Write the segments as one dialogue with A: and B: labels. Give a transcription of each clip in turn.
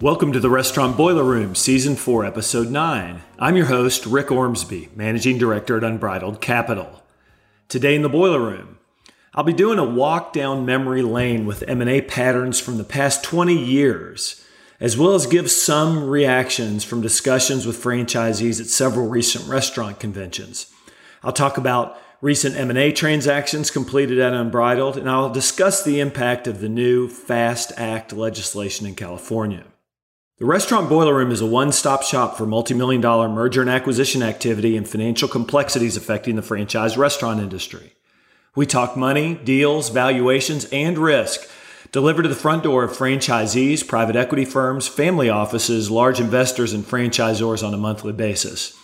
A: Welcome to the Restaurant Boiler Room, Season 4, Episode 9. I'm your host, Rick Ormsby, Managing Director at Unbridled Capital. Today in the Boiler Room, I'll be doing a walk down memory lane with M&A patterns from the past 20 years, as well as give some reactions from discussions with franchisees at several recent restaurant conventions. I'll talk about recent M&A transactions completed at Unbridled, and I'll discuss the impact of the new FAST Act legislation in California. The Restaurant Boiler Room is a one stop shop for multi million dollar merger and acquisition activity and financial complexities affecting the franchise restaurant industry. We talk money, deals, valuations, and risk delivered to the front door of franchisees, private equity firms, family offices, large investors, and franchisors on a monthly basis.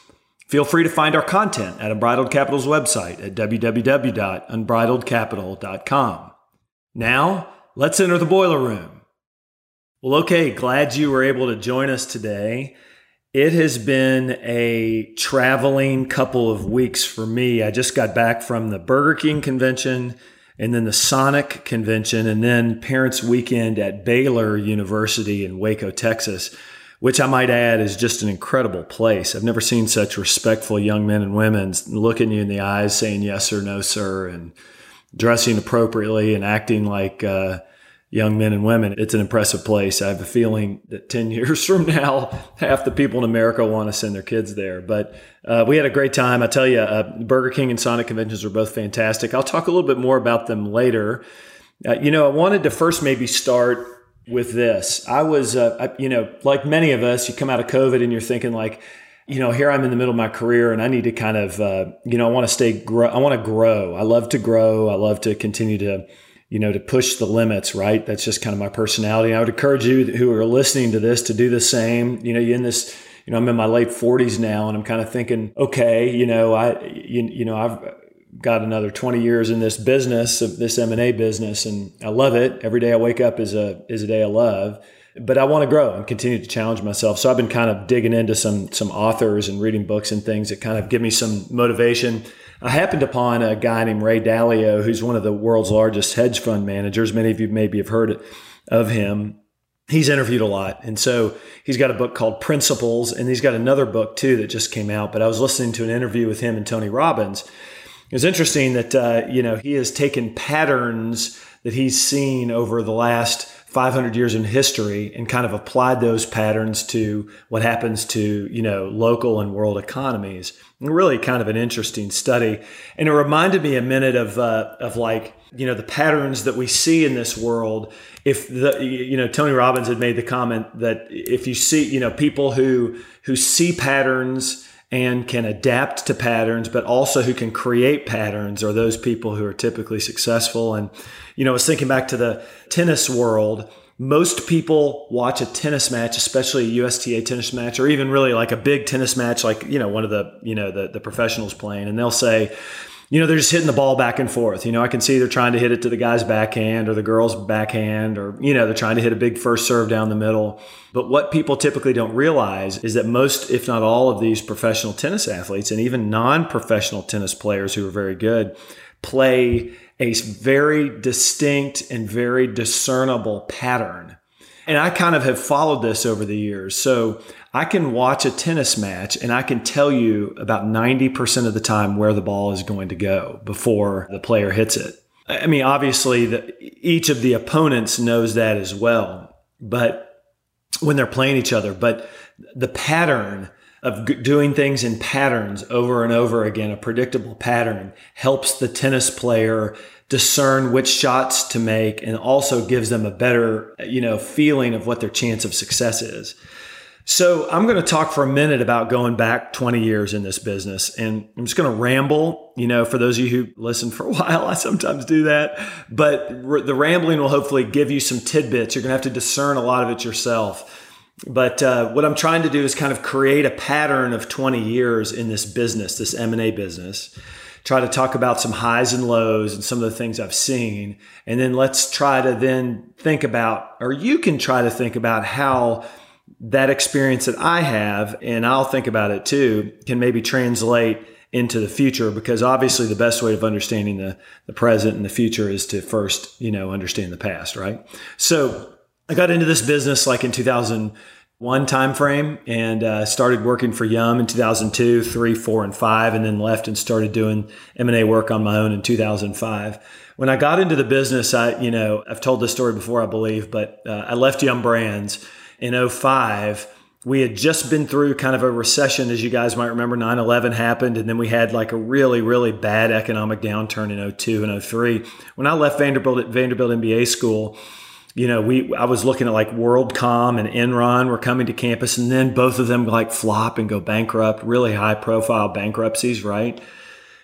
A: Feel free to find our content at Unbridled Capital's website at www.unbridledcapital.com. Now, let's enter the boiler room. Well, okay, glad you were able to join us today. It has been a traveling couple of weeks for me. I just got back from the Burger King convention and then the Sonic convention and then Parents Weekend at Baylor University in Waco, Texas, which I might add is just an incredible place. I've never seen such respectful young men and women looking you in the eyes, saying yes or no, sir, and dressing appropriately and acting like, uh, young men and women. It's an impressive place. I have a feeling that 10 years from now, half the people in America want to send their kids there. But uh, we had a great time. I tell you, uh, Burger King and Sonic conventions are both fantastic. I'll talk a little bit more about them later. Uh, you know, I wanted to first maybe start with this. I was, uh, I, you know, like many of us, you come out of COVID and you're thinking like, you know, here I'm in the middle of my career and I need to kind of, uh, you know, I want to stay, grow. I want to grow. I love to grow. I love to continue to, you know, to push the limits, right? That's just kind of my personality. And I would encourage you who are listening to this to do the same. You know, you're in this, you know, I'm in my late 40s now and I'm kind of thinking, okay, you know, I, you, you know, I've got another 20 years in this business of this M&A business and I love it. Every day I wake up is a, is a day I love but I want to grow and continue to challenge myself. So I've been kind of digging into some some authors and reading books and things that kind of give me some motivation. I happened upon a guy named Ray Dalio, who's one of the world's largest hedge fund managers. Many of you maybe have heard of him. He's interviewed a lot. And so he's got a book called Principles, and he's got another book too that just came out. But I was listening to an interview with him and Tony Robbins. It was interesting that, uh, you know, he has taken patterns that he's seen over the last 500 years in history and kind of applied those patterns to what happens to you know local and world economies. Really kind of an interesting study. And it reminded me a minute of uh, of like you know the patterns that we see in this world. If the you know Tony Robbins had made the comment that if you see you know people who who see patterns and can adapt to patterns, but also who can create patterns are those people who are typically successful. And, you know, I was thinking back to the tennis world. Most people watch a tennis match, especially a USTA tennis match, or even really like a big tennis match, like, you know, one of the, you know, the, the professionals playing, and they'll say, you know, they're just hitting the ball back and forth. You know, I can see they're trying to hit it to the guy's backhand or the girl's backhand, or, you know, they're trying to hit a big first serve down the middle. But what people typically don't realize is that most, if not all, of these professional tennis athletes and even non professional tennis players who are very good play a very distinct and very discernible pattern. And I kind of have followed this over the years. So I can watch a tennis match and I can tell you about 90% of the time where the ball is going to go before the player hits it. I mean, obviously, the, each of the opponents knows that as well, but when they're playing each other, but the pattern of g- doing things in patterns over and over again, a predictable pattern helps the tennis player discern which shots to make and also gives them a better, you know, feeling of what their chance of success is. So I'm going to talk for a minute about going back 20 years in this business. And I'm just going to ramble. You know, for those of you who listen for a while, I sometimes do that. But the rambling will hopefully give you some tidbits. You're going to have to discern a lot of it yourself. But uh, what I'm trying to do is kind of create a pattern of 20 years in this business, this M&A business. Try to talk about some highs and lows and some of the things I've seen. And then let's try to then think about, or you can try to think about how – that experience that I have, and I'll think about it too, can maybe translate into the future because obviously the best way of understanding the, the present and the future is to first, you know, understand the past, right? So I got into this business like in 2001 timeframe and uh, started working for Yum in 2002, three, four, and five, and then left and started doing M&A work on my own in 2005. When I got into the business, I, you know, I've told this story before, I believe, but uh, I left Yum Brands in 05 we had just been through kind of a recession, as you guys might remember. 9 11 happened, and then we had like a really, really bad economic downturn in 02 and 03. When I left Vanderbilt, at Vanderbilt MBA school, you know, we I was looking at like WorldCom and Enron were coming to campus, and then both of them like flop and go bankrupt, really high profile bankruptcies, right?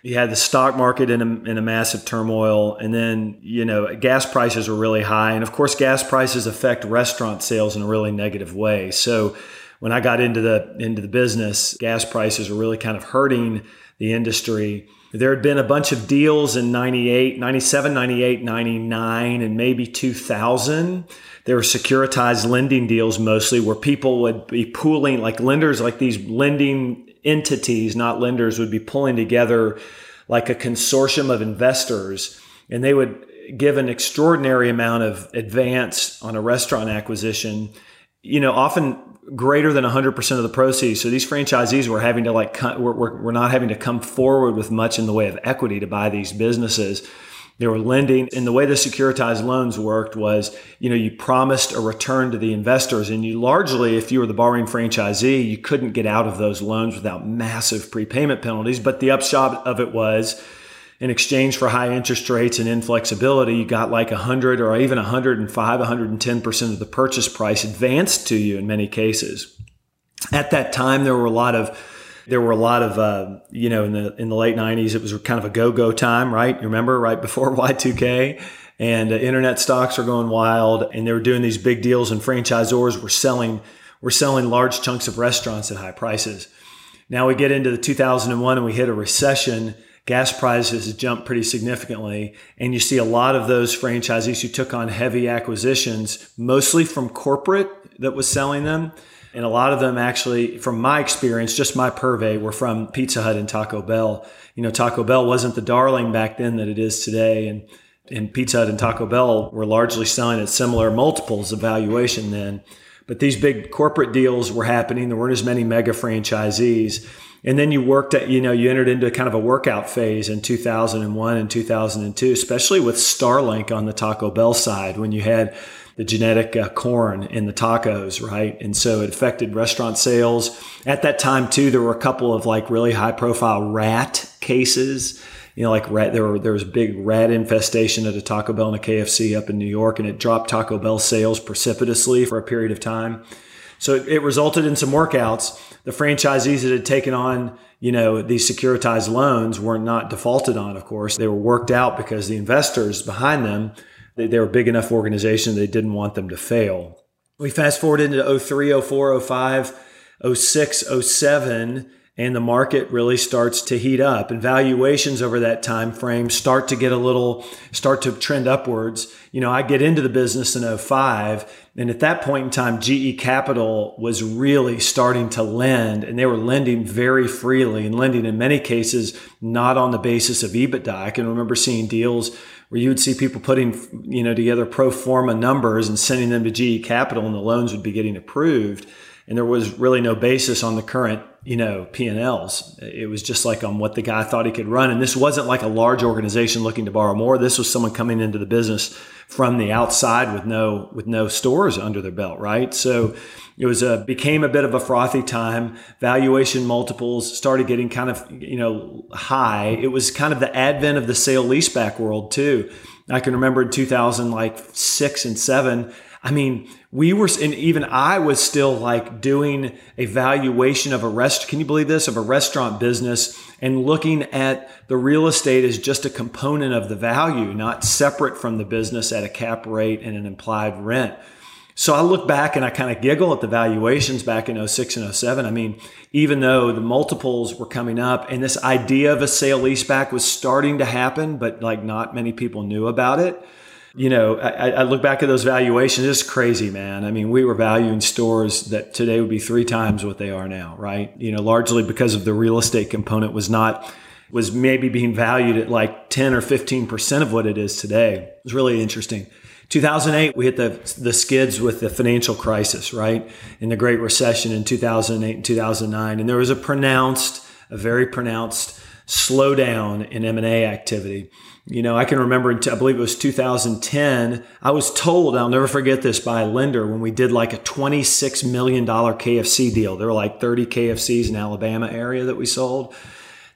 A: You had the stock market in a, in a massive turmoil, and then you know gas prices were really high, and of course gas prices affect restaurant sales in a really negative way. So when I got into the into the business, gas prices were really kind of hurting the industry. There had been a bunch of deals in 98, 97, 98, 99, and maybe 2000. There were securitized lending deals mostly where people would be pooling, like lenders, like these lending entities, not lenders, would be pulling together like a consortium of investors and they would give an extraordinary amount of advance on a restaurant acquisition. You know, often greater than 100% of the proceeds. So these franchisees were having to like, we're, we're not having to come forward with much in the way of equity to buy these businesses. They were lending and the way the securitized loans worked was, you know, you promised a return to the investors and you largely, if you were the borrowing franchisee, you couldn't get out of those loans without massive prepayment penalties. But the upshot of it was, in exchange for high interest rates and inflexibility, you got like 100 or even 105, 110% of the purchase price advanced to you in many cases. At that time, there were a lot of there were a lot of uh, you know in the in the late 90s it was kind of a go-go time right? You remember right before y2k and uh, internet stocks were going wild and they were doing these big deals and franchisors were selling were selling large chunks of restaurants at high prices. Now we get into the 2001 and we hit a recession gas prices jumped pretty significantly. And you see a lot of those franchisees who took on heavy acquisitions, mostly from corporate that was selling them. And a lot of them actually, from my experience, just my purvey, were from Pizza Hut and Taco Bell. You know, Taco Bell wasn't the darling back then that it is today. And, and Pizza Hut and Taco Bell were largely selling at similar multiples of valuation then. But these big corporate deals were happening. There weren't as many mega franchisees. And then you worked at, you know, you entered into kind of a workout phase in 2001 and 2002, especially with Starlink on the Taco Bell side when you had the genetic uh, corn in the tacos, right? And so it affected restaurant sales. At that time, too, there were a couple of like really high profile rat cases. You know, like rat, there were there was big rat infestation at a Taco Bell and a KFC up in New York, and it dropped Taco Bell sales precipitously for a period of time. So it, it resulted in some workouts. The franchisees that had taken on, you know, these securitized loans were not defaulted on, of course. They were worked out because the investors behind them, they, they were big enough organization they didn't want them to fail. We fast forward into 03, 04, 05, 06, 07 and the market really starts to heat up and valuations over that time frame start to get a little start to trend upwards you know i get into the business in 05 and at that point in time ge capital was really starting to lend and they were lending very freely and lending in many cases not on the basis of ebitda. I can remember seeing deals where you would see people putting you know together pro forma numbers and sending them to ge capital and the loans would be getting approved and there was really no basis on the current you know p&l's it was just like on what the guy thought he could run. And this wasn't like a large organization looking to borrow more. This was someone coming into the business from the outside with no with no stores under their belt right? So it was a became a bit of a frothy time. Valuation multiples started getting kind of you know high. It was kind of the advent of the sale leaseback world too. I can remember in 2000 like 6 and 7 I mean, we were, and even I was still like doing a valuation of a rest. Can you believe this? Of a restaurant business and looking at the real estate as just a component of the value, not separate from the business at a cap rate and an implied rent. So I look back and I kind of giggle at the valuations back in 06 and 07. I mean, even though the multiples were coming up and this idea of a sale leaseback was starting to happen, but like not many people knew about it you know, I, I, look back at those valuations. It's crazy, man. I mean, we were valuing stores that today would be three times what they are now, right? You know, largely because of the real estate component was not was maybe being valued at like 10 or 15% of what it is today. It was really interesting. 2008, we hit the, the skids with the financial crisis, right? In the Great Recession in 2008 and 2009. And there was a pronounced, a very pronounced slowdown in M&A activity. You know, I can remember, I believe it was 2010, I was told, I'll never forget this, by a lender when we did like a $26 million KFC deal. There were like 30 KFCs in Alabama area that we sold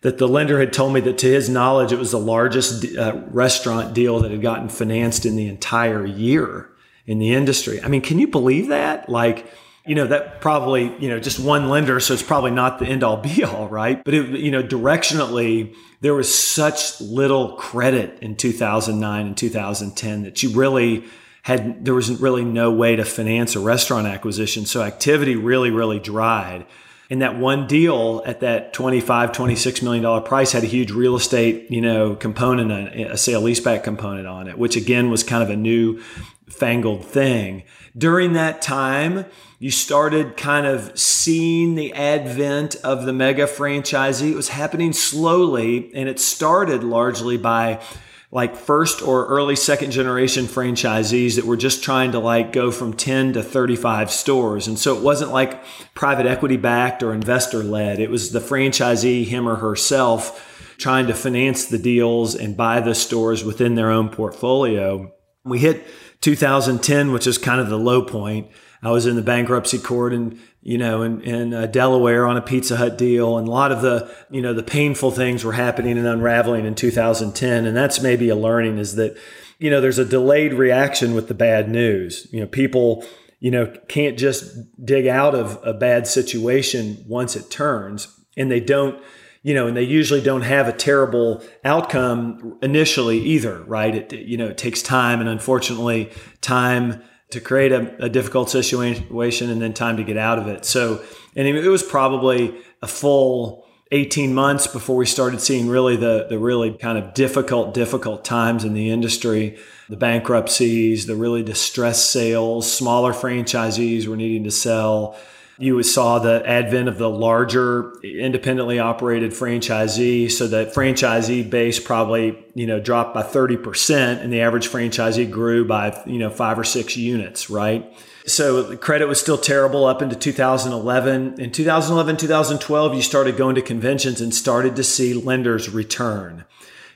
A: that the lender had told me that to his knowledge, it was the largest uh, restaurant deal that had gotten financed in the entire year in the industry. I mean, can you believe that? Like, you know, that probably, you know, just one lender, so it's probably not the end all be all, right? But it, you know, directionally, there was such little credit in 2009 and 2010 that you really had, there was really no way to finance a restaurant acquisition. So activity really, really dried. And that one deal at that 25, 26 million dollar price had a huge real estate, you know, component, a sale leaseback component on it, which again was kind of a new fangled thing. During that time, you started kind of seeing the advent of the mega franchisee. It was happening slowly and it started largely by like first or early second generation franchisees that were just trying to like go from 10 to 35 stores. And so it wasn't like private equity backed or investor led. It was the franchisee, him or herself, trying to finance the deals and buy the stores within their own portfolio. We hit 2010, which is kind of the low point. I was in the bankruptcy court and you know, in, in uh, Delaware on a Pizza Hut deal. And a lot of the, you know, the painful things were happening and unraveling in 2010. And that's maybe a learning is that, you know, there's a delayed reaction with the bad news. You know, people, you know, can't just dig out of a bad situation once it turns. And they don't, you know, and they usually don't have a terrible outcome initially either, right? It, you know, it takes time. And unfortunately, time, to create a, a, difficult situation and then time to get out of it. So, and it was probably a full 18 months before we started seeing really the, the really kind of difficult, difficult times in the industry, the bankruptcies, the really distressed sales, smaller franchisees were needing to sell you saw the advent of the larger independently operated franchisee. So the franchisee base probably, you know, dropped by 30% and the average franchisee grew by, you know, five or six units, right? So credit was still terrible up into 2011. In 2011, 2012, you started going to conventions and started to see lenders return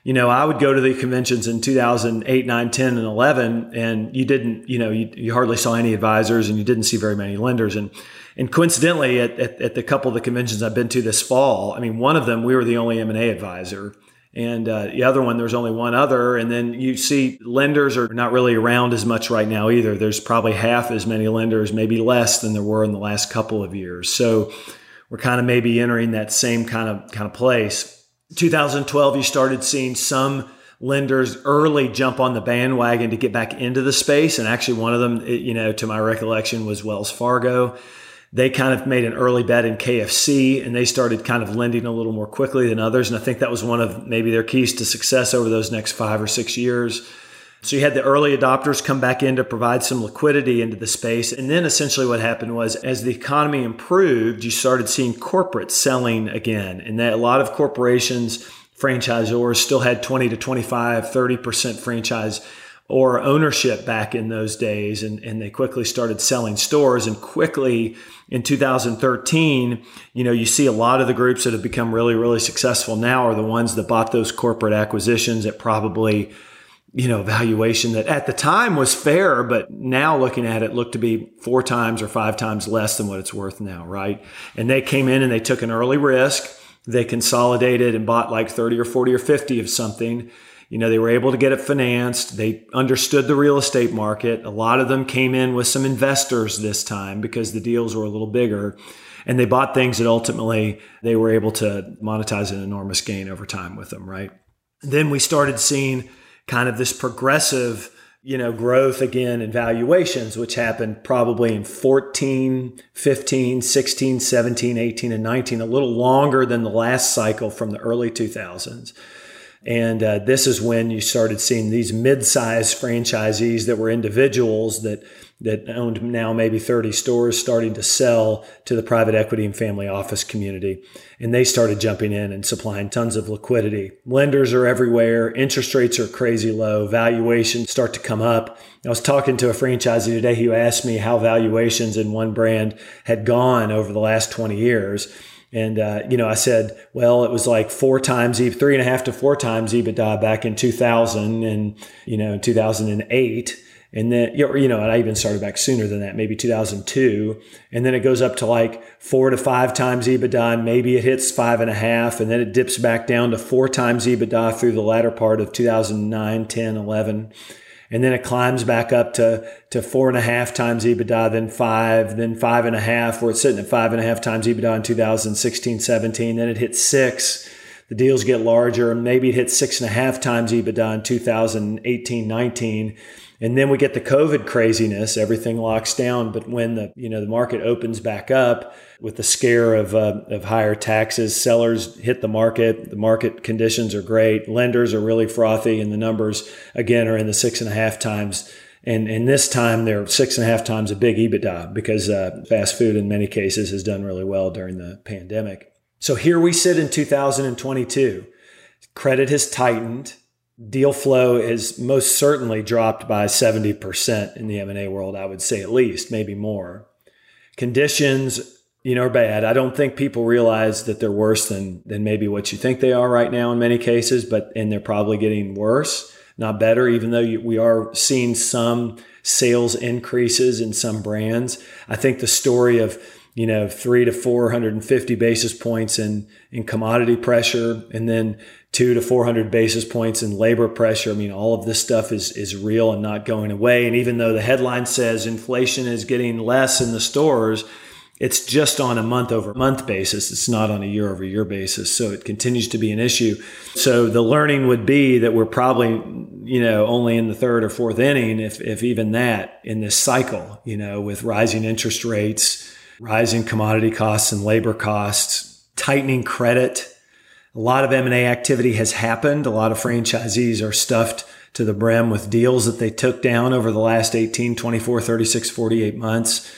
A: you know, I would go to the conventions in 2008, 9, 10, and 11, and you didn't, you know, you, you hardly saw any advisors and you didn't see very many lenders. And, and coincidentally, at, at, at the couple of the conventions I've been to this fall, I mean, one of them, we were the only M&A advisor. And uh, the other one, there's only one other. And then you see lenders are not really around as much right now either. There's probably half as many lenders, maybe less than there were in the last couple of years. So we're kind of maybe entering that same kind of kind of place. 2012, you started seeing some lenders early jump on the bandwagon to get back into the space. And actually, one of them, you know, to my recollection, was Wells Fargo. They kind of made an early bet in KFC and they started kind of lending a little more quickly than others. And I think that was one of maybe their keys to success over those next five or six years. So you had the early adopters come back in to provide some liquidity into the space. And then essentially what happened was as the economy improved, you started seeing corporate selling again. And that a lot of corporations, franchisors still had 20 to 25, 30% franchise or ownership back in those days. And, and they quickly started selling stores and quickly in 2013, you know, you see a lot of the groups that have become really, really successful now are the ones that bought those corporate acquisitions at probably you know, valuation that at the time was fair, but now looking at it looked to be four times or five times less than what it's worth now, right? And they came in and they took an early risk. They consolidated and bought like 30 or 40 or 50 of something. You know, they were able to get it financed. They understood the real estate market. A lot of them came in with some investors this time because the deals were a little bigger. And they bought things that ultimately they were able to monetize an enormous gain over time with them, right? Then we started seeing kind of this progressive you know growth again in valuations which happened probably in 14 15 16 17 18 and 19 a little longer than the last cycle from the early 2000s and uh, this is when you started seeing these mid-sized franchisees that were individuals that that owned now maybe 30 stores starting to sell to the private equity and family office community. And they started jumping in and supplying tons of liquidity. Lenders are everywhere. Interest rates are crazy low. Valuations start to come up. I was talking to a franchisee today who asked me how valuations in one brand had gone over the last 20 years. And, uh, you know, I said, well, it was like four times, three and a half to four times EBITDA back in 2000 and, you know, 2008 and then you know and i even started back sooner than that maybe 2002 and then it goes up to like four to five times ebitda and maybe it hits five and a half and then it dips back down to four times ebitda through the latter part of 2009 10 11 and then it climbs back up to, to four and a half times EBITDA, then five, then five and a half, where it's sitting at five and a half times EBITDA in 2016, 17. Then it hits six. The deals get larger, and maybe it hits six and a half times EBITDA in 2018, 19 and then we get the COVID craziness, everything locks down. But when the, you know, the market opens back up with the scare of, uh, of higher taxes, sellers hit the market. The market conditions are great. Lenders are really frothy and the numbers again are in the six and a half times. And, and this time they're six and a half times a big EBITDA because uh, fast food in many cases has done really well during the pandemic. So here we sit in 2022. Credit has tightened deal flow has most certainly dropped by 70% in the M&A world, I would say at least, maybe more. Conditions, you know, are bad. I don't think people realize that they're worse than than maybe what you think they are right now in many cases, but and they're probably getting worse, not better even though you, we are seeing some sales increases in some brands. I think the story of you know, three to 450 basis points in, in commodity pressure and then two to 400 basis points in labor pressure. I mean, all of this stuff is, is real and not going away. And even though the headline says inflation is getting less in the stores, it's just on a month over month basis. It's not on a year over year basis. So it continues to be an issue. So the learning would be that we're probably, you know, only in the third or fourth inning, if, if even that in this cycle, you know, with rising interest rates, rising commodity costs and labor costs, tightening credit. A lot of M&A activity has happened. A lot of franchisees are stuffed to the brim with deals that they took down over the last 18, 24, 36, 48 months.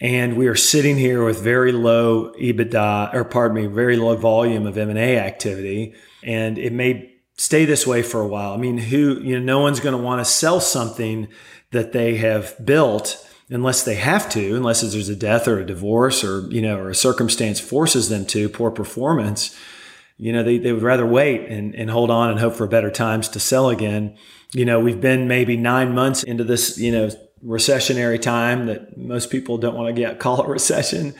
A: And we are sitting here with very low EBITDA, or pardon me, very low volume of M&A activity. And it may stay this way for a while. I mean, who, you know, no one's going to want to sell something that they have built unless they have to, unless there's a death or a divorce or, you know, or a circumstance forces them to poor performance, you know, they, they would rather wait and, and hold on and hope for better times to sell again. You know, we've been maybe nine months into this, you know, recessionary time that most people don't want to get call a recession.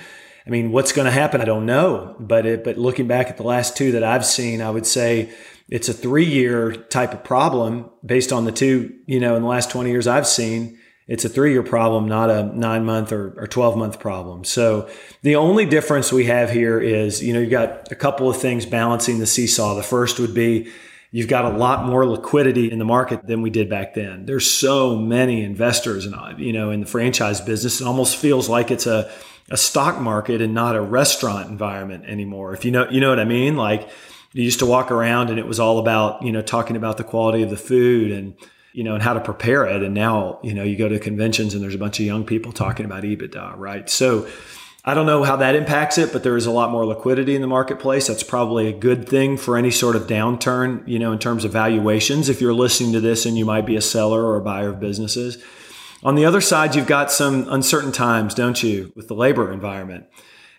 A: I mean, what's going to happen? I don't know. But it, but looking back at the last two that I've seen, I would say it's a three year type of problem based on the two, you know, in the last 20 years I've seen it's a three year problem, not a nine month or, or 12 month problem. So the only difference we have here is, you know, you've got a couple of things balancing the seesaw. The first would be you've got a lot more liquidity in the market than we did back then. There's so many investors and, you know, in the franchise business. It almost feels like it's a, a stock market and not a restaurant environment anymore. If you know, you know what I mean? Like you used to walk around and it was all about, you know, talking about the quality of the food and, you know, and how to prepare it. And now, you know, you go to conventions and there's a bunch of young people talking about EBITDA, right? So I don't know how that impacts it, but there is a lot more liquidity in the marketplace. That's probably a good thing for any sort of downturn, you know, in terms of valuations. If you're listening to this and you might be a seller or a buyer of businesses. On the other side, you've got some uncertain times, don't you, with the labor environment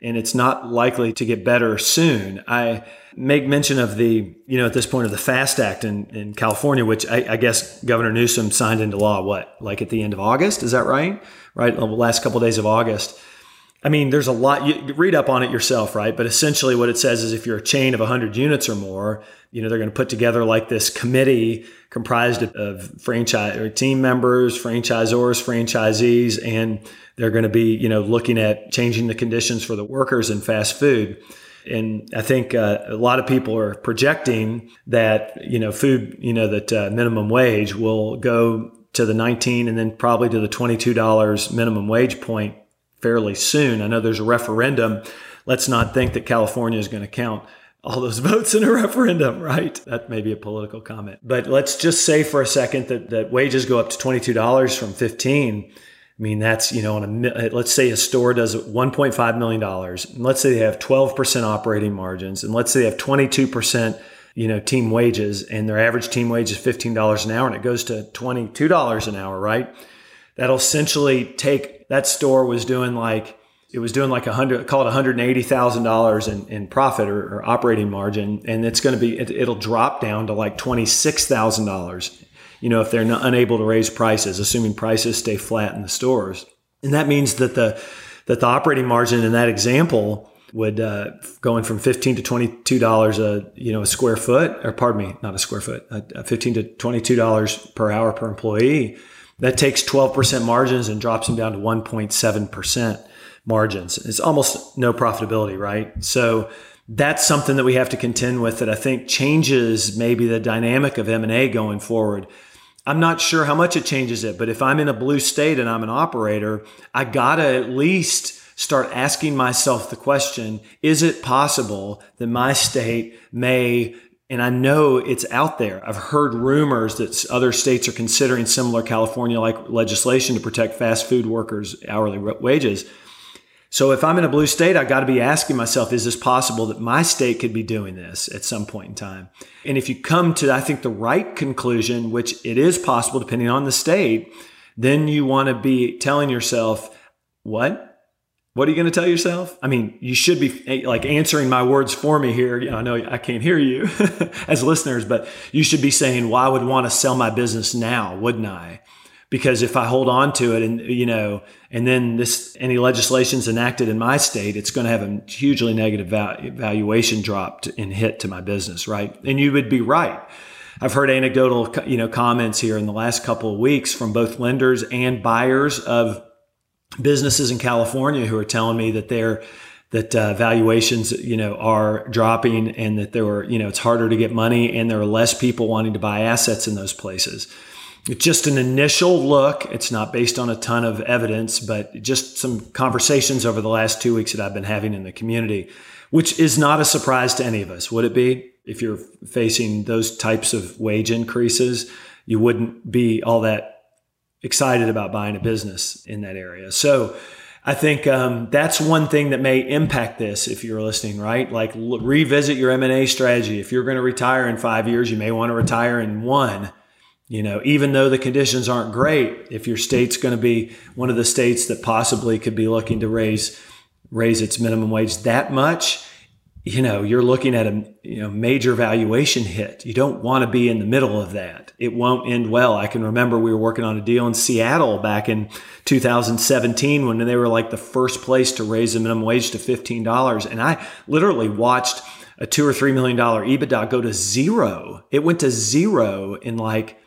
A: and it's not likely to get better soon. I make mention of the, you know, at this point of the FAST Act in, in California, which I, I guess Governor Newsom signed into law, what, like at the end of August? Is that right? Right? The last couple of days of August. I mean, there's a lot, you read up on it yourself, right? But essentially what it says is if you're a chain of 100 units or more, you know, they're going to put together like this committee comprised of, of franchise or team members, franchisors, franchisees, and they're going to be, you know, looking at changing the conditions for the workers in fast food. And I think uh, a lot of people are projecting that, you know, food, you know, that uh, minimum wage will go to the 19 and then probably to the $22 minimum wage point fairly soon. I know there's a referendum. Let's not think that California is going to count all those votes in a referendum, right? That may be a political comment. But let's just say for a second that, that wages go up to $22 from 15 I mean, that's, you know, on a, let's say a store does $1.5 million. And let's say they have 12% operating margins. And let's say they have 22%, you know, team wages and their average team wage is $15 an hour and it goes to $22 an hour, right? That'll essentially take that store was doing like, it was doing like a hundred, call it $180,000 in, in profit or, or, operating margin. And it's going to be, it, it'll drop down to like $26,000 you know, if they're not, unable to raise prices, assuming prices stay flat in the stores. And that means that the that the operating margin in that example would uh, going from fifteen to twenty two dollars a you know a square foot, or pardon me, not a square foot, uh, fifteen to twenty two dollars per hour per employee. That takes twelve percent margins and drops them down to one point seven percent margins. It's almost no profitability, right? So that's something that we have to contend with that I think changes maybe the dynamic of M&A going forward. I'm not sure how much it changes it, but if I'm in a blue state and I'm an operator, I gotta at least start asking myself the question, is it possible that my state may and I know it's out there. I've heard rumors that other states are considering similar California like legislation to protect fast food workers' hourly wages. So if I'm in a blue state, I got to be asking myself, is this possible that my state could be doing this at some point in time? And if you come to, I think, the right conclusion, which it is possible depending on the state, then you want to be telling yourself, what? What are you going to tell yourself? I mean, you should be eh, like answering my words for me here. You know, I know I can't hear you as listeners, but you should be saying, well, I would want to sell my business now, wouldn't I? because if I hold on to it and, you know, and then this, any legislation's enacted in my state, it's going to have a hugely negative valuation drop and hit to my business, right? And you would be right. I've heard anecdotal, you know, comments here in the last couple of weeks from both lenders and buyers of businesses in California who are telling me that they're, that uh, valuations, you know, are dropping and that there were, you know, it's harder to get money and there are less people wanting to buy assets in those places. It's just an initial look. It's not based on a ton of evidence, but just some conversations over the last two weeks that I've been having in the community, which is not a surprise to any of us. Would it be? If you're facing those types of wage increases, you wouldn't be all that excited about buying a business in that area. So, I think um, that's one thing that may impact this if you're listening, right? Like l- revisit your M&A strategy. If you're going to retire in five years, you may want to retire in one you know, even though the conditions aren't great, if your state's going to be one of the states that possibly could be looking to raise raise its minimum wage that much, you know, you're looking at a you know major valuation hit. You don't want to be in the middle of that. It won't end well. I can remember we were working on a deal in Seattle back in 2017 when they were like the first place to raise the minimum wage to $15 and I literally watched a 2 or 3 million dollar EBITDA go to zero. It went to zero in like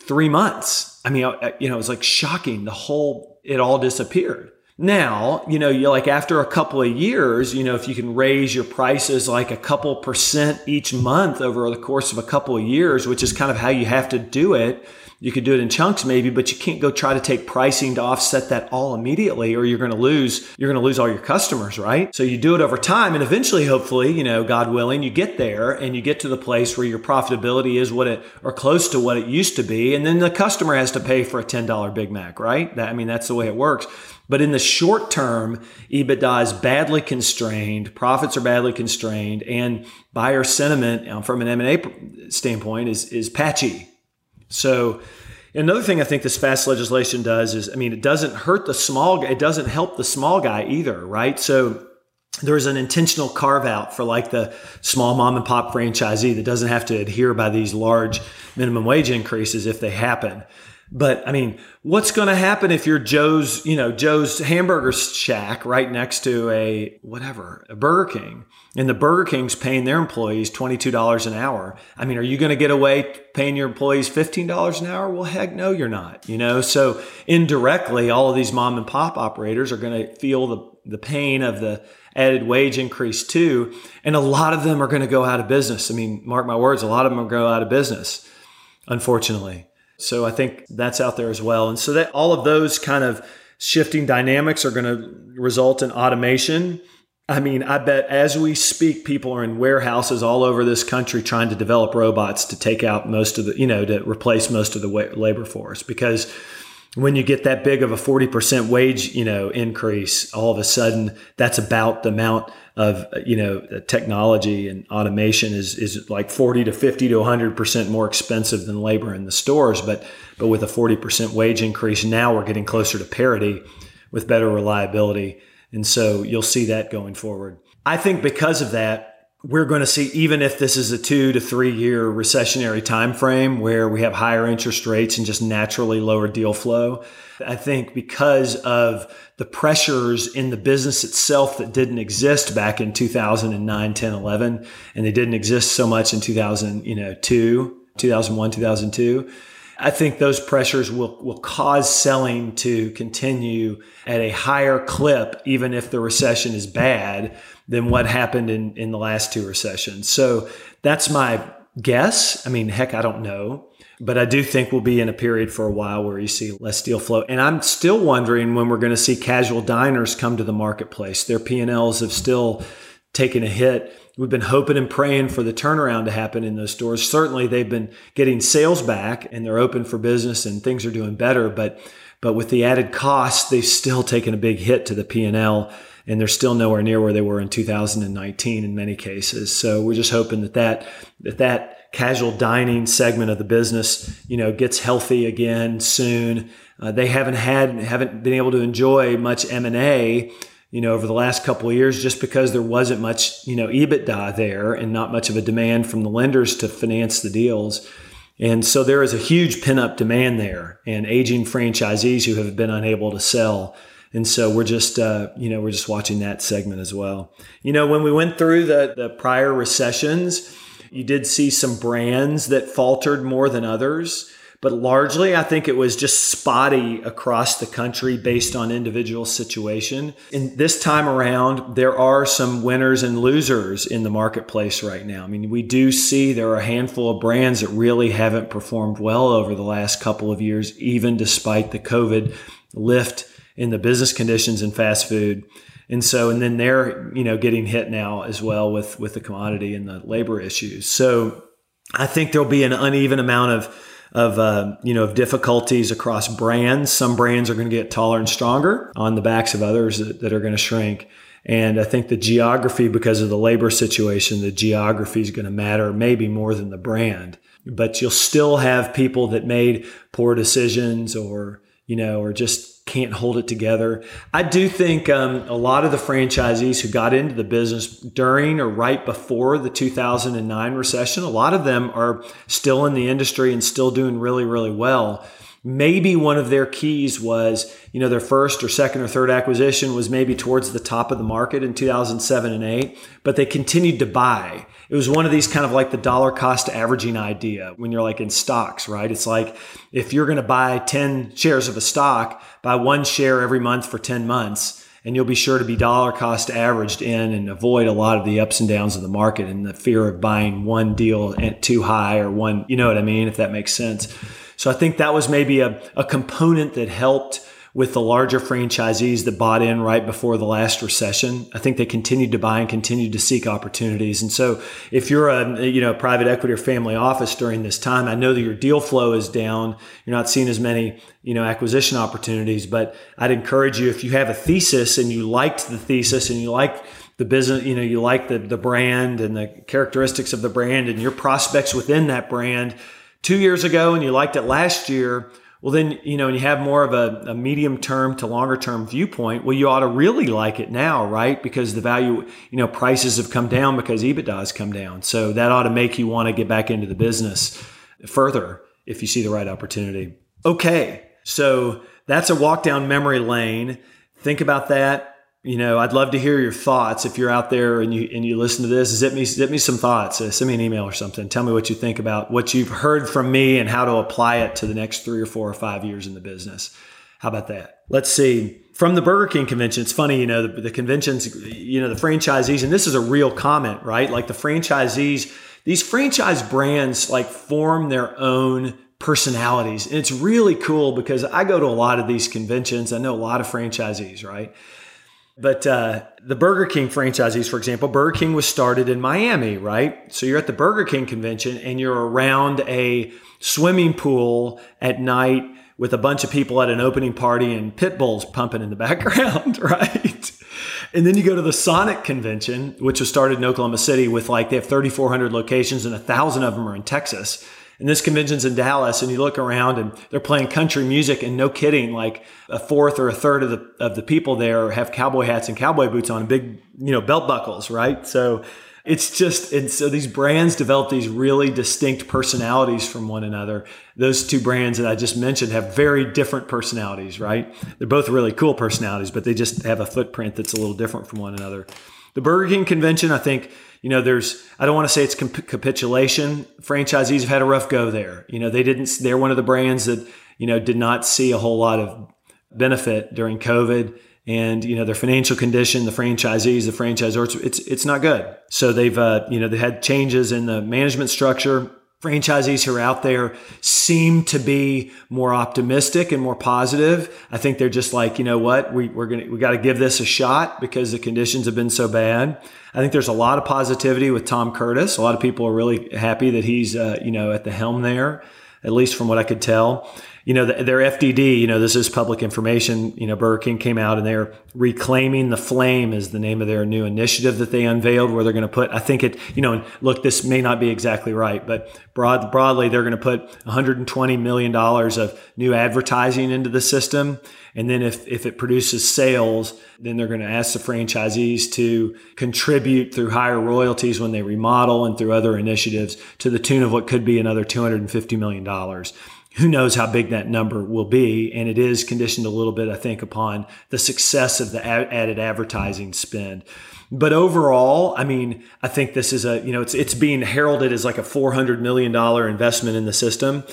A: three months. I mean, you know, it was like shocking. The whole, it all disappeared. Now, you know, you like after a couple of years, you know, if you can raise your prices like a couple percent each month over the course of a couple of years, which is kind of how you have to do it, you could do it in chunks maybe, but you can't go try to take pricing to offset that all immediately or you're going to lose, you're going to lose all your customers, right? So you do it over time and eventually, hopefully, you know, God willing, you get there and you get to the place where your profitability is what it, or close to what it used to be. And then the customer has to pay for a $10 Big Mac, right? That, I mean, that's the way it works. But in the short term, EBITDA is badly constrained, profits are badly constrained, and buyer sentiment um, from an M&A standpoint is, is patchy, so another thing I think this fast legislation does is, I mean, it doesn't hurt the small. It doesn't help the small guy either, right? So there's an intentional carve out for like the small mom and pop franchisee that doesn't have to adhere by these large minimum wage increases if they happen. But I mean, what's going to happen if you're Joe's, you know, Joe's hamburger shack right next to a whatever, a Burger King, and the Burger King's paying their employees $22 an hour? I mean, are you going to get away paying your employees $15 an hour? Well, heck no, you're not, you know? So indirectly, all of these mom and pop operators are going to feel the, the pain of the added wage increase too. And a lot of them are going to go out of business. I mean, mark my words, a lot of them will go out of business, unfortunately. So I think that's out there as well. And so that all of those kind of shifting dynamics are going to result in automation. I mean, I bet as we speak, people are in warehouses all over this country trying to develop robots to take out most of the, you know, to replace most of the labor force because when you get that big of a 40% wage, you know, increase, all of a sudden that's about the amount of, you know, technology and automation is, is like 40 to 50 to 100% more expensive than labor in the stores. But, but with a 40% wage increase, now we're getting closer to parity with better reliability. And so you'll see that going forward. I think because of that, we're going to see even if this is a two to three year recessionary time frame where we have higher interest rates and just naturally lower deal flow i think because of the pressures in the business itself that didn't exist back in 2009 10 11 and they didn't exist so much in 2000 you know 2 2001 2002 I think those pressures will, will cause selling to continue at a higher clip, even if the recession is bad, than what happened in, in the last two recessions. So that's my guess. I mean, heck, I don't know. But I do think we'll be in a period for a while where you see less deal flow. And I'm still wondering when we're going to see casual diners come to the marketplace. Their P&Ls have still taken a hit. We've been hoping and praying for the turnaround to happen in those stores. Certainly they've been getting sales back and they're open for business and things are doing better, but but with the added costs, they've still taken a big hit to the P&L and they're still nowhere near where they were in 2019 in many cases. So we're just hoping that that that, that casual dining segment of the business, you know, gets healthy again soon. Uh, they haven't had haven't been able to enjoy much M and A, you know, over the last couple of years, just because there wasn't much, you know, EBITDA there and not much of a demand from the lenders to finance the deals. And so there is a huge pin up demand there, and aging franchisees who have been unable to sell. And so we're just, uh, you know, we're just watching that segment as well. You know, when we went through the, the prior recessions, you did see some brands that faltered more than others. But largely, I think it was just spotty across the country based on individual situation. And this time around, there are some winners and losers in the marketplace right now. I mean, we do see there are a handful of brands that really haven't performed well over the last couple of years, even despite the COVID lift in the business conditions in fast food. And so, and then they're, you know, getting hit now as well with, with the commodity and the labor issues. So I think there'll be an uneven amount of, of, uh, you know, of difficulties across brands. Some brands are going to get taller and stronger on the backs of others that, that are going to shrink. And I think the geography, because of the labor situation, the geography is going to matter maybe more than the brand. But you'll still have people that made poor decisions or, you know, or just can't hold it together. I do think um, a lot of the franchisees who got into the business during or right before the 2009 recession, a lot of them are still in the industry and still doing really, really well. Maybe one of their keys was, you know, their first or second or third acquisition was maybe towards the top of the market in 2007 and 8, but they continued to buy it was one of these kind of like the dollar cost averaging idea when you're like in stocks, right? It's like if you're going to buy 10 shares of a stock, buy one share every month for 10 months and you'll be sure to be dollar cost averaged in and avoid a lot of the ups and downs of the market and the fear of buying one deal at too high or one, you know what I mean, if that makes sense. So I think that was maybe a, a component that helped with the larger franchisees that bought in right before the last recession. I think they continued to buy and continued to seek opportunities. And so if you're a, you know, private equity or family office during this time, I know that your deal flow is down. You're not seeing as many, you know, acquisition opportunities, but I'd encourage you if you have a thesis and you liked the thesis and you like the business, you know, you like the, the brand and the characteristics of the brand and your prospects within that brand two years ago and you liked it last year, well then you know and you have more of a, a, medium term to longer term viewpoint well you ought to really like it now right? Because the value you know prices have come down because ebitda has come down. So that ought to make you want to get back into the business further if you see the right opportunity. Okay so that's a walk down memory lane. Think about that you know, I'd love to hear your thoughts if you're out there and you and you listen to this. Zip me, zip me some thoughts. Uh, send me an email or something. Tell me what you think about what you've heard from me and how to apply it to the next three or four or five years in the business. How about that? Let's see. From the Burger King convention, it's funny, you know, the, the conventions, you know, the franchisees, and this is a real comment, right? Like the franchisees, these franchise brands like form their own personalities. And it's really cool because I go to a lot of these conventions. I know a lot of franchisees, right? But uh, the Burger King franchisees, for example, Burger King was started in Miami, right? So you're at the Burger King convention and you're around a swimming pool at night with a bunch of people at an opening party and Pitbull's pumping in the background, right? And then you go to the Sonic convention, which was started in Oklahoma City with like they have 3,400 locations and a thousand of them are in Texas. And this convention's in Dallas, and you look around and they're playing country music, and no kidding, like a fourth or a third of the of the people there have cowboy hats and cowboy boots on, and big you know belt buckles, right? So it's just and so these brands develop these really distinct personalities from one another. Those two brands that i just mentioned have very different personalities right? They're both really cool personalities but they just have a footprint that's a little different from one another. The burger king convention i think you know there's i don't want to say it's capitulation franchisees have had a rough go there you know they didn't they're one of the brands that you know did not see a whole lot of benefit during covid and you know their financial condition, the franchisees, the franchisors, it's it's not good. So they've uh, you know they had changes in the management structure. Franchisees who are out there seem to be more optimistic and more positive. I think they're just like, you know what, we, we're gonna we got to give this a shot because the conditions have been so bad. I think there's a lot of positivity with Tom Curtis. A lot of people are really happy that he's uh, you know at the helm there, at least from what I could tell you know, their FDD, you know, this is public information. You know, Burger King came out and they're reclaiming the flame is the name of their new initiative that they unveiled where they're going to put, I think it, you know, look, this may not be exactly right, but broad, broadly, they're going to put $120 million of new advertising into the system. And then if, if it produces sales, then they're going to ask the franchisees to contribute through higher royalties when they remodel and through other initiatives to the tune of what could be another $250 million who knows how big that number will be. And it is conditioned a little bit, I think, upon the success of the added advertising spend. But overall, I mean, I think this is a, you know, it's, it's being heralded as like a $400 million investment in the system.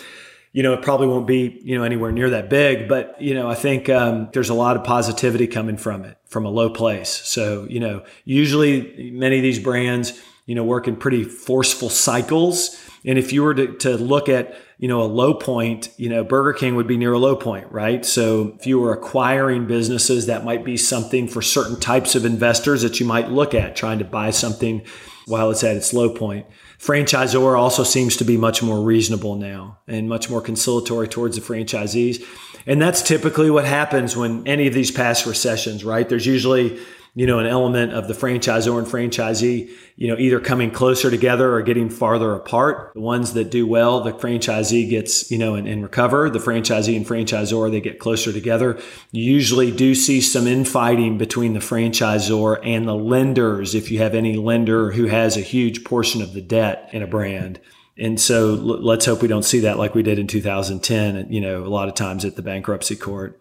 A: You know, it probably won't be, you know, anywhere near that big, but, you know, I think um, there's a lot of positivity coming from it from a low place. So, you know, usually many of these brands, you know, work in pretty forceful cycles. And if you were to, to look at, you know, a low point, you know, Burger King would be near a low point, right? So if you were acquiring businesses, that might be something for certain types of investors that you might look at trying to buy something while it's at its low point. Franchisor also seems to be much more reasonable now and much more conciliatory towards the franchisees. And that's typically what happens when any of these past recessions, right? There's usually you know, an element of the franchisor and franchisee, you know, either coming closer together or getting farther apart. The ones that do well, the franchisee gets, you know, and, and recover. The franchisee and franchisor, they get closer together. You usually do see some infighting between the franchisor and the lenders if you have any lender who has a huge portion of the debt in a brand. And so let's hope we don't see that like we did in 2010, you know, a lot of times at the bankruptcy court.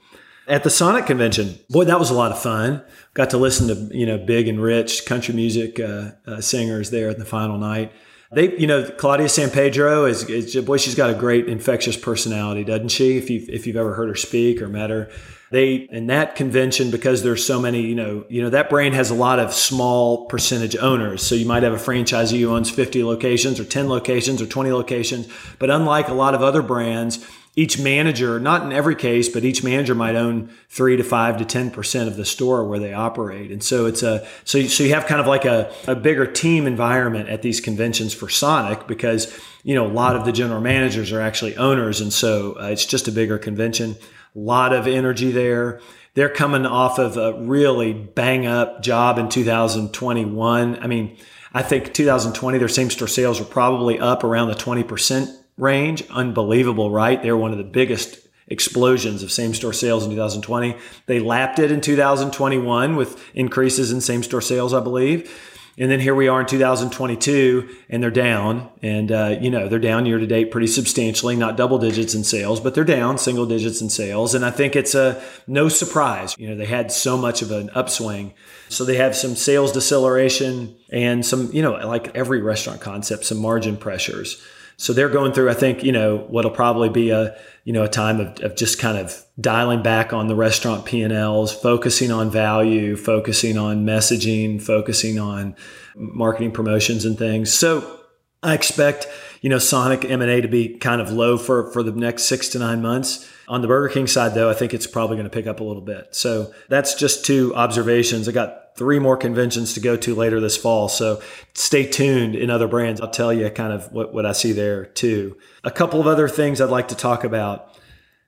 A: At the Sonic convention, boy, that was a lot of fun. Got to listen to you know big and rich country music uh, uh, singers there at the final night. They, you know, Claudia San Pedro is, is boy, she's got a great infectious personality, doesn't she? If you if you've ever heard her speak or met her, they in that convention because there's so many, you know, you know that brand has a lot of small percentage owners. So you might have a franchisee who owns 50 locations or 10 locations or 20 locations, but unlike a lot of other brands each manager, not in every case, but each manager might own three to five to ten percent of the store where they operate, and so it's a so you, so you have kind of like a, a bigger team environment at these conventions for Sonic because you know a lot of the general managers are actually owners, and so uh, it's just a bigger convention. A lot of energy there. They're coming off of a really bang up job in 2021. I mean, I think 2020 their same store sales were probably up around the 20 percent range. Unbelievable, right? They're one of the biggest explosions of same store sales in 2020. They lapped it in 2021 with increases in same store sales, I believe. And then here we are in 2022, and they're down. And, uh, you know, they're down year to date pretty substantially, not double digits in sales, but they're down single digits in sales. And I think it's a no surprise. You know, they had so much of an upswing. So they have some sales deceleration and some, you know, like every restaurant concept, some margin pressures. So they're going through, I think, you know, what'll probably be a, you know, a time of, of just kind of dialing back on the restaurant P&Ls, focusing on value, focusing on messaging, focusing on marketing promotions and things. So I expect, you know, Sonic M&A to be kind of low for, for the next six to nine months. On the Burger King side, though, I think it's probably going to pick up a little bit. So that's just two observations. I got three more conventions to go to later this fall. So stay tuned in other brands. I'll tell you kind of what, what I see there too. A couple of other things I'd like to talk about.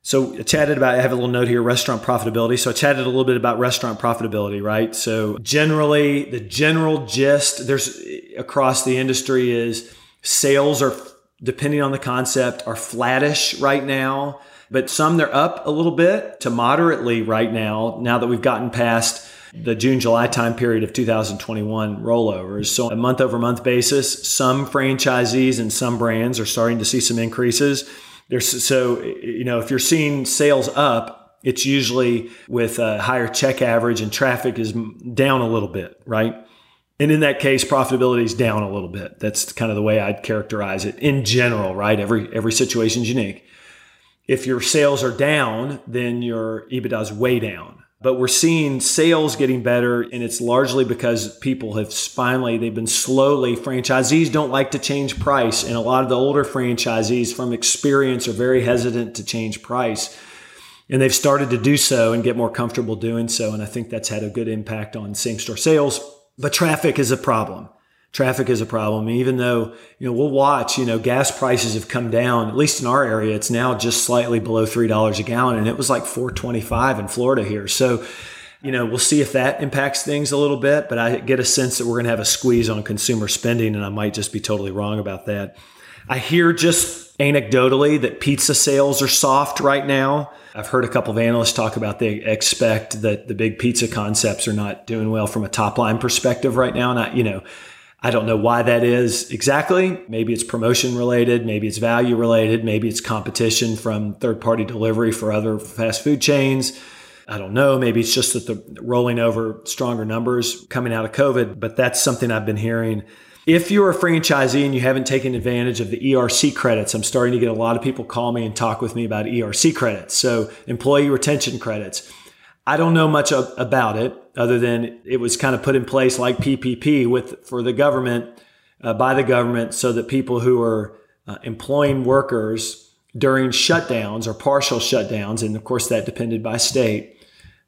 A: So I chatted about, I have a little note here, restaurant profitability. So I chatted a little bit about restaurant profitability, right? So generally, the general gist there's across the industry is sales are, depending on the concept, are flattish right now, but some they're up a little bit to moderately right now, now that we've gotten past the June July time period of 2021 rollovers. So, a month over month basis, some franchisees and some brands are starting to see some increases. There's so you know if you're seeing sales up, it's usually with a higher check average and traffic is down a little bit, right? And in that case, profitability is down a little bit. That's kind of the way I'd characterize it in general, right? Every every situation is unique. If your sales are down, then your EBITDA is way down but we're seeing sales getting better and it's largely because people have finally they've been slowly franchisees don't like to change price and a lot of the older franchisees from experience are very hesitant to change price and they've started to do so and get more comfortable doing so and i think that's had a good impact on same store sales but traffic is a problem traffic is a problem. Even though, you know, we'll watch, you know, gas prices have come down, at least in our area, it's now just slightly below $3 a gallon. And it was like 425 in Florida here. So, you know, we'll see if that impacts things a little bit, but I get a sense that we're going to have a squeeze on consumer spending, and I might just be totally wrong about that. I hear just anecdotally that pizza sales are soft right now. I've heard a couple of analysts talk about they expect that the big pizza concepts are not doing well from a top line perspective right now. And I, you know, I don't know why that is exactly. Maybe it's promotion related, maybe it's value related, maybe it's competition from third party delivery for other fast food chains. I don't know. Maybe it's just that the rolling over stronger numbers coming out of COVID, but that's something I've been hearing. If you're a franchisee and you haven't taken advantage of the ERC credits, I'm starting to get a lot of people call me and talk with me about ERC credits. So employee retention credits. I don't know much about it other than it was kind of put in place like PPP with for the government uh, by the government so that people who are uh, employing workers during shutdowns or partial shutdowns, and of course that depended by state,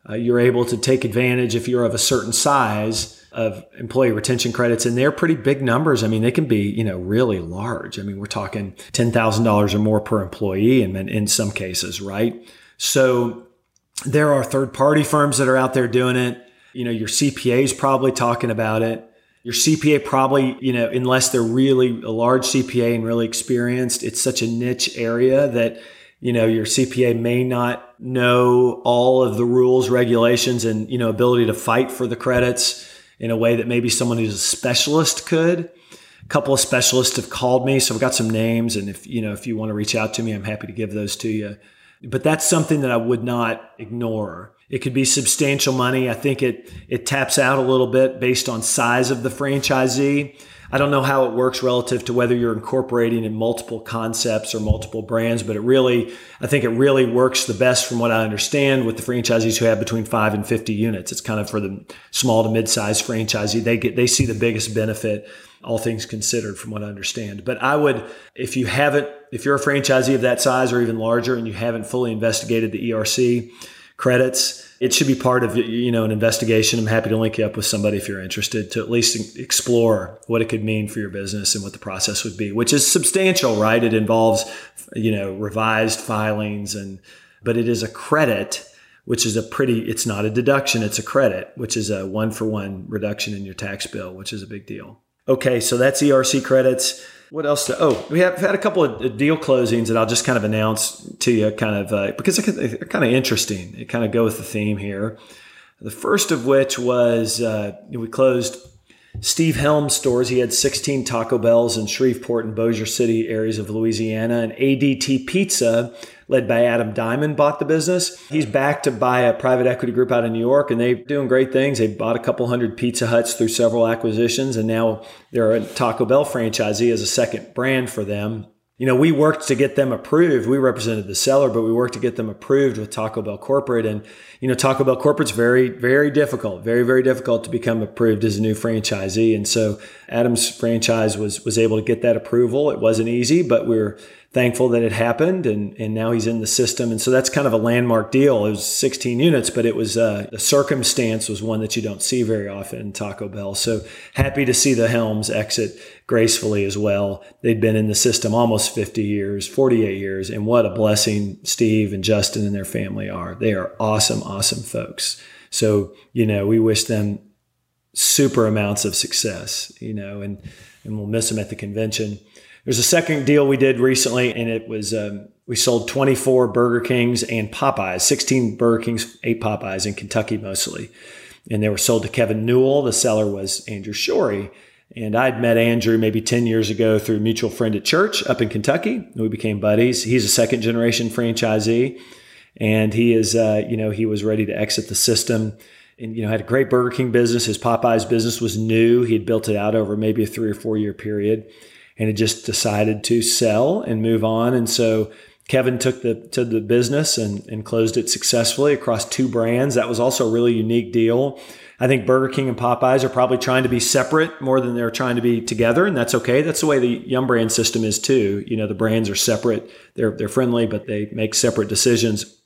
A: uh, you're able to take advantage if you're of a certain size of employee retention credits, and they're pretty big numbers. I mean, they can be you know really large. I mean, we're talking ten thousand dollars or more per employee, and in some cases, right? So there are third party firms that are out there doing it. You know, your CPA is probably talking about it. Your CPA probably, you know, unless they're really a large CPA and really experienced, it's such a niche area that, you know, your CPA may not know all of the rules, regulations, and, you know, ability to fight for the credits in a way that maybe someone who's a specialist could. A couple of specialists have called me, so I've got some names, and if you know if you want to reach out to me, I'm happy to give those to you. But that's something that I would not ignore. It could be substantial money. I think it it taps out a little bit based on size of the franchisee. I don't know how it works relative to whether you're incorporating in multiple concepts or multiple brands, but it really, I think it really works the best from what I understand with the franchisees who have between five and 50 units. It's kind of for the small to mid-sized franchisee. They get, they see the biggest benefit, all things considered from what I understand. But I would, if you haven't, if you're a franchisee of that size or even larger and you haven't fully investigated the ERC credits, it should be part of you know an investigation. I'm happy to link you up with somebody if you're interested to at least explore what it could mean for your business and what the process would be, which is substantial, right? It involves you know revised filings and but it is a credit which is a pretty it's not a deduction it's a credit which is a one for one reduction in your tax bill which is a big deal okay so that's erc credits what else? To, oh, we have had a couple of deal closings that I'll just kind of announce to you, kind of uh, because they're kind of interesting. They kind of go with the theme here. The first of which was uh, we closed Steve Helms stores. He had 16 Taco Bells in Shreveport and Bossier City areas of Louisiana, and ADT Pizza led by Adam Diamond, bought the business. He's back to buy a private equity group out of New York, and they're doing great things. They bought a couple hundred Pizza Huts through several acquisitions, and now they're a Taco Bell franchisee as a second brand for them. You know, we worked to get them approved. We represented the seller, but we worked to get them approved with Taco Bell Corporate. And, you know, Taco Bell Corporate's very, very difficult, very, very difficult to become approved as a new franchisee. And so Adam's franchise was was able to get that approval. It wasn't easy, but we we're thankful that it happened and, and now he's in the system. And so that's kind of a landmark deal. It was 16 units, but it was uh, the circumstance was one that you don't see very often in Taco Bell. So happy to see the Helms exit gracefully as well. They'd been in the system almost 50 years, 48 years. And what a blessing Steve and Justin and their family are. They are awesome, awesome folks. So, you know, we wish them super amounts of success, you know, and, and we'll miss them at the convention. There's a second deal we did recently, and it was um, we sold 24 Burger Kings and Popeyes, 16 Burger Kings, eight Popeyes in Kentucky mostly. And they were sold to Kevin Newell. The seller was Andrew Shorey. And I'd met Andrew maybe 10 years ago through a mutual friend at church up in Kentucky. We became buddies. He's a second generation franchisee. And he is, uh, you know, he was ready to exit the system and, you know, had a great Burger King business. His Popeyes business was new. He had built it out over maybe a three or four year period and it just decided to sell and move on. And so Kevin took the to the business and, and closed it successfully across two brands. That was also a really unique deal. I think Burger King and Popeyes are probably trying to be separate more than they're trying to be together, and that's okay. That's the way the Yum brand system is too. You know, the brands are separate. They're they're friendly, but they make separate decisions.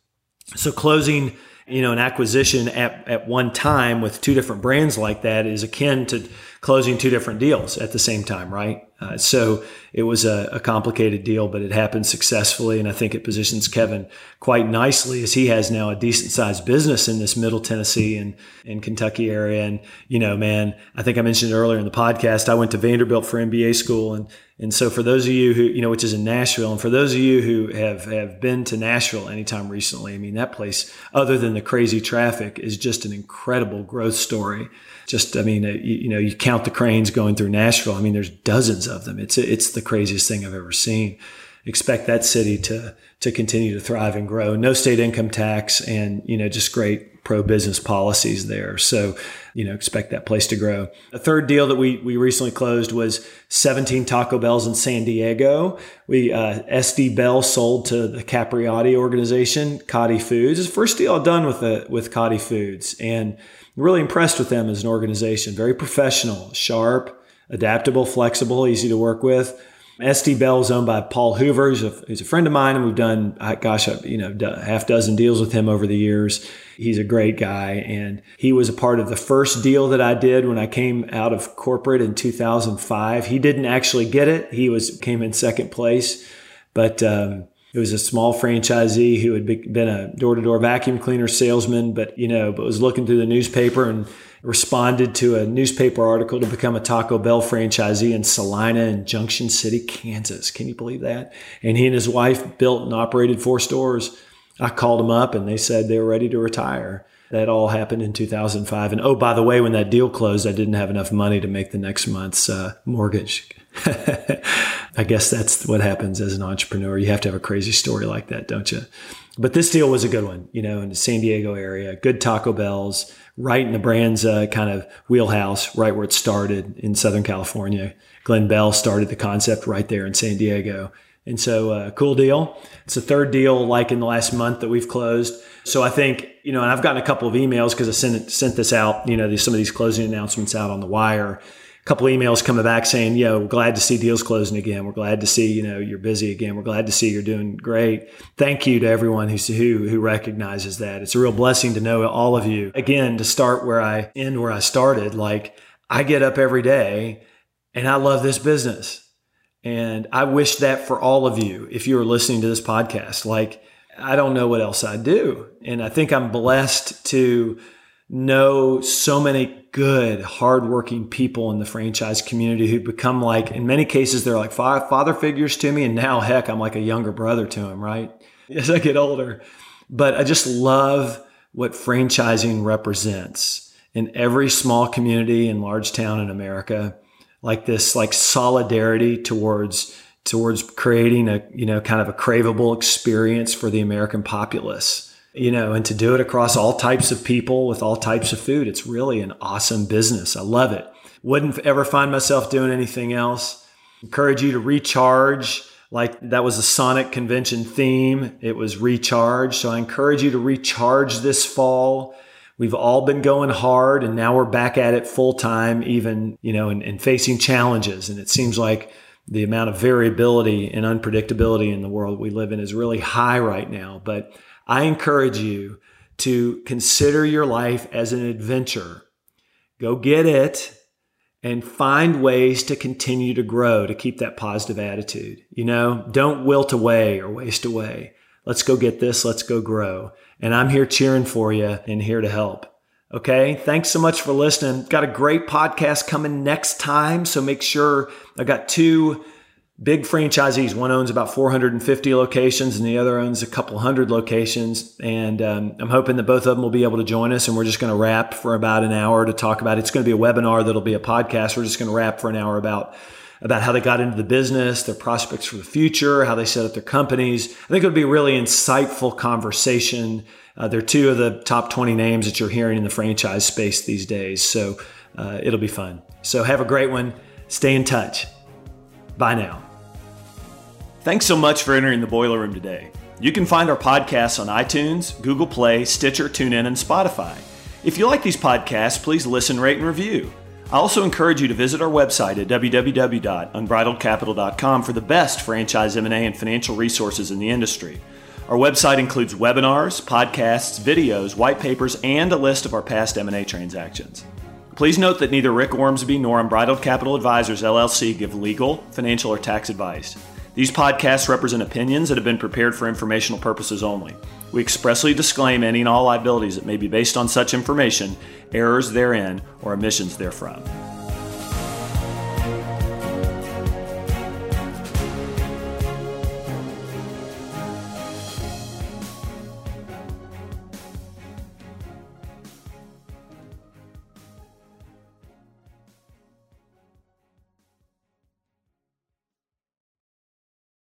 A: So closing you know, an acquisition at, at one time with two different brands like that is akin to closing two different deals at the same time, right? Uh, so it was a, a, complicated deal, but it happened successfully. And I think it positions Kevin quite nicely as he has now a decent sized business in this middle Tennessee and, and Kentucky area. And, you know, man, I think I mentioned earlier in the podcast, I went to Vanderbilt for MBA school. And, and so for those of you who, you know, which is in Nashville, and for those of you who have, have been to Nashville anytime recently, I mean, that place, other than the crazy traffic, is just an incredible growth story. Just, I mean, uh, you, you know, you count the cranes going through Nashville. I mean, there's dozens of them. It's, it's the craziest thing I've ever seen. Expect that city to, to continue to thrive and grow. No state income tax and, you know, just great pro business policies there. So, you know, expect that place to grow. A third deal that we, we recently closed was 17 Taco Bells in San Diego. We, uh, SD Bell sold to the Capriotti organization, Cotti Foods. It's the first deal I've done with, the, with Cotti Foods and really impressed with them as an organization. Very professional, sharp, adaptable, flexible, easy to work with. SD Bell is owned by Paul Hoover, who's a, a friend of mine, and we've done, gosh, you know, half dozen deals with him over the years. He's a great guy, and he was a part of the first deal that I did when I came out of corporate in 2005. He didn't actually get it; he was came in second place, but um, it was a small franchisee who had been a door-to-door vacuum cleaner salesman, but you know, but was looking through the newspaper and responded to a newspaper article to become a Taco Bell franchisee in Salina and Junction City, Kansas. Can you believe that? And he and his wife built and operated four stores. I called them up and they said they were ready to retire. That all happened in 2005. And oh, by the way, when that deal closed, I didn't have enough money to make the next month's uh, mortgage. I guess that's what happens as an entrepreneur. You have to have a crazy story like that, don't you? But this deal was a good one, you know, in the San Diego area, good Taco Bells, right in the brand's uh, kind of wheelhouse, right where it started in Southern California. Glenn Bell started the concept right there in San Diego. And so, uh, cool deal. It's the third deal like in the last month that we've closed. So I think, you know, and I've gotten a couple of emails because I sent, sent this out, you know, these, some of these closing announcements out on the wire couple emails coming back saying, "Yeah, we're glad to see deals closing again. We're glad to see you know you're busy again. We're glad to see you're doing great. Thank you to everyone who who who recognizes that. It's a real blessing to know all of you. Again, to start where I end where I started. Like I get up every day, and I love this business, and I wish that for all of you. If you are listening to this podcast, like I don't know what else I do, and I think I'm blessed to know so many good, hardworking people in the franchise community who become like, in many cases, they're like father figures to me. And now, heck, I'm like a younger brother to them, right? As I get older. But I just love what franchising represents in every small community and large town in America. Like this, like solidarity towards towards creating a you know kind of a craveable experience for the American populace you know, and to do it across all types of people with all types of food. It's really an awesome business. I love it. Wouldn't ever find myself doing anything else. Encourage you to recharge. Like that was a Sonic convention theme. It was recharge. So I encourage you to recharge this fall. We've all been going hard and now we're back at it full time, even, you know, and, and facing challenges. And it seems like the amount of variability and unpredictability in the world we live in is really high right now. But I encourage you to consider your life as an adventure. Go get it and find ways to continue to grow, to keep that positive attitude. You know, don't wilt away or waste away. Let's go get this. Let's go grow. And I'm here cheering for you and here to help. Okay. Thanks so much for listening. Got a great podcast coming next time. So make sure I got two big franchisees. One owns about 450 locations and the other owns a couple hundred locations. And um, I'm hoping that both of them will be able to join us. And we're just going to wrap for about an hour to talk about it. It's going to be a webinar that'll be a podcast. We're just going to wrap for an hour about about how they got into the business, their prospects for the future, how they set up their companies. I think it'll be a really insightful conversation. Uh, they're two of the top 20 names that you're hearing in the franchise space these days. So uh, it'll be fun. So have a great one. Stay in touch. Bye now. Thanks so much for entering the Boiler Room today. You can find our podcasts on iTunes, Google Play, Stitcher, TuneIn, and Spotify. If you like these podcasts, please listen, rate, and review. I also encourage you to visit our website at www.unbridledcapital.com for the best franchise M&A and financial resources in the industry. Our website includes webinars, podcasts, videos, white papers, and a list of our past M&A transactions. Please note that neither Rick Ormsby nor Unbridled Capital Advisors LLC give legal, financial, or tax advice. These podcasts represent opinions that have been prepared for informational purposes only. We expressly disclaim any and all liabilities that may be based on such information, errors therein, or omissions therefrom.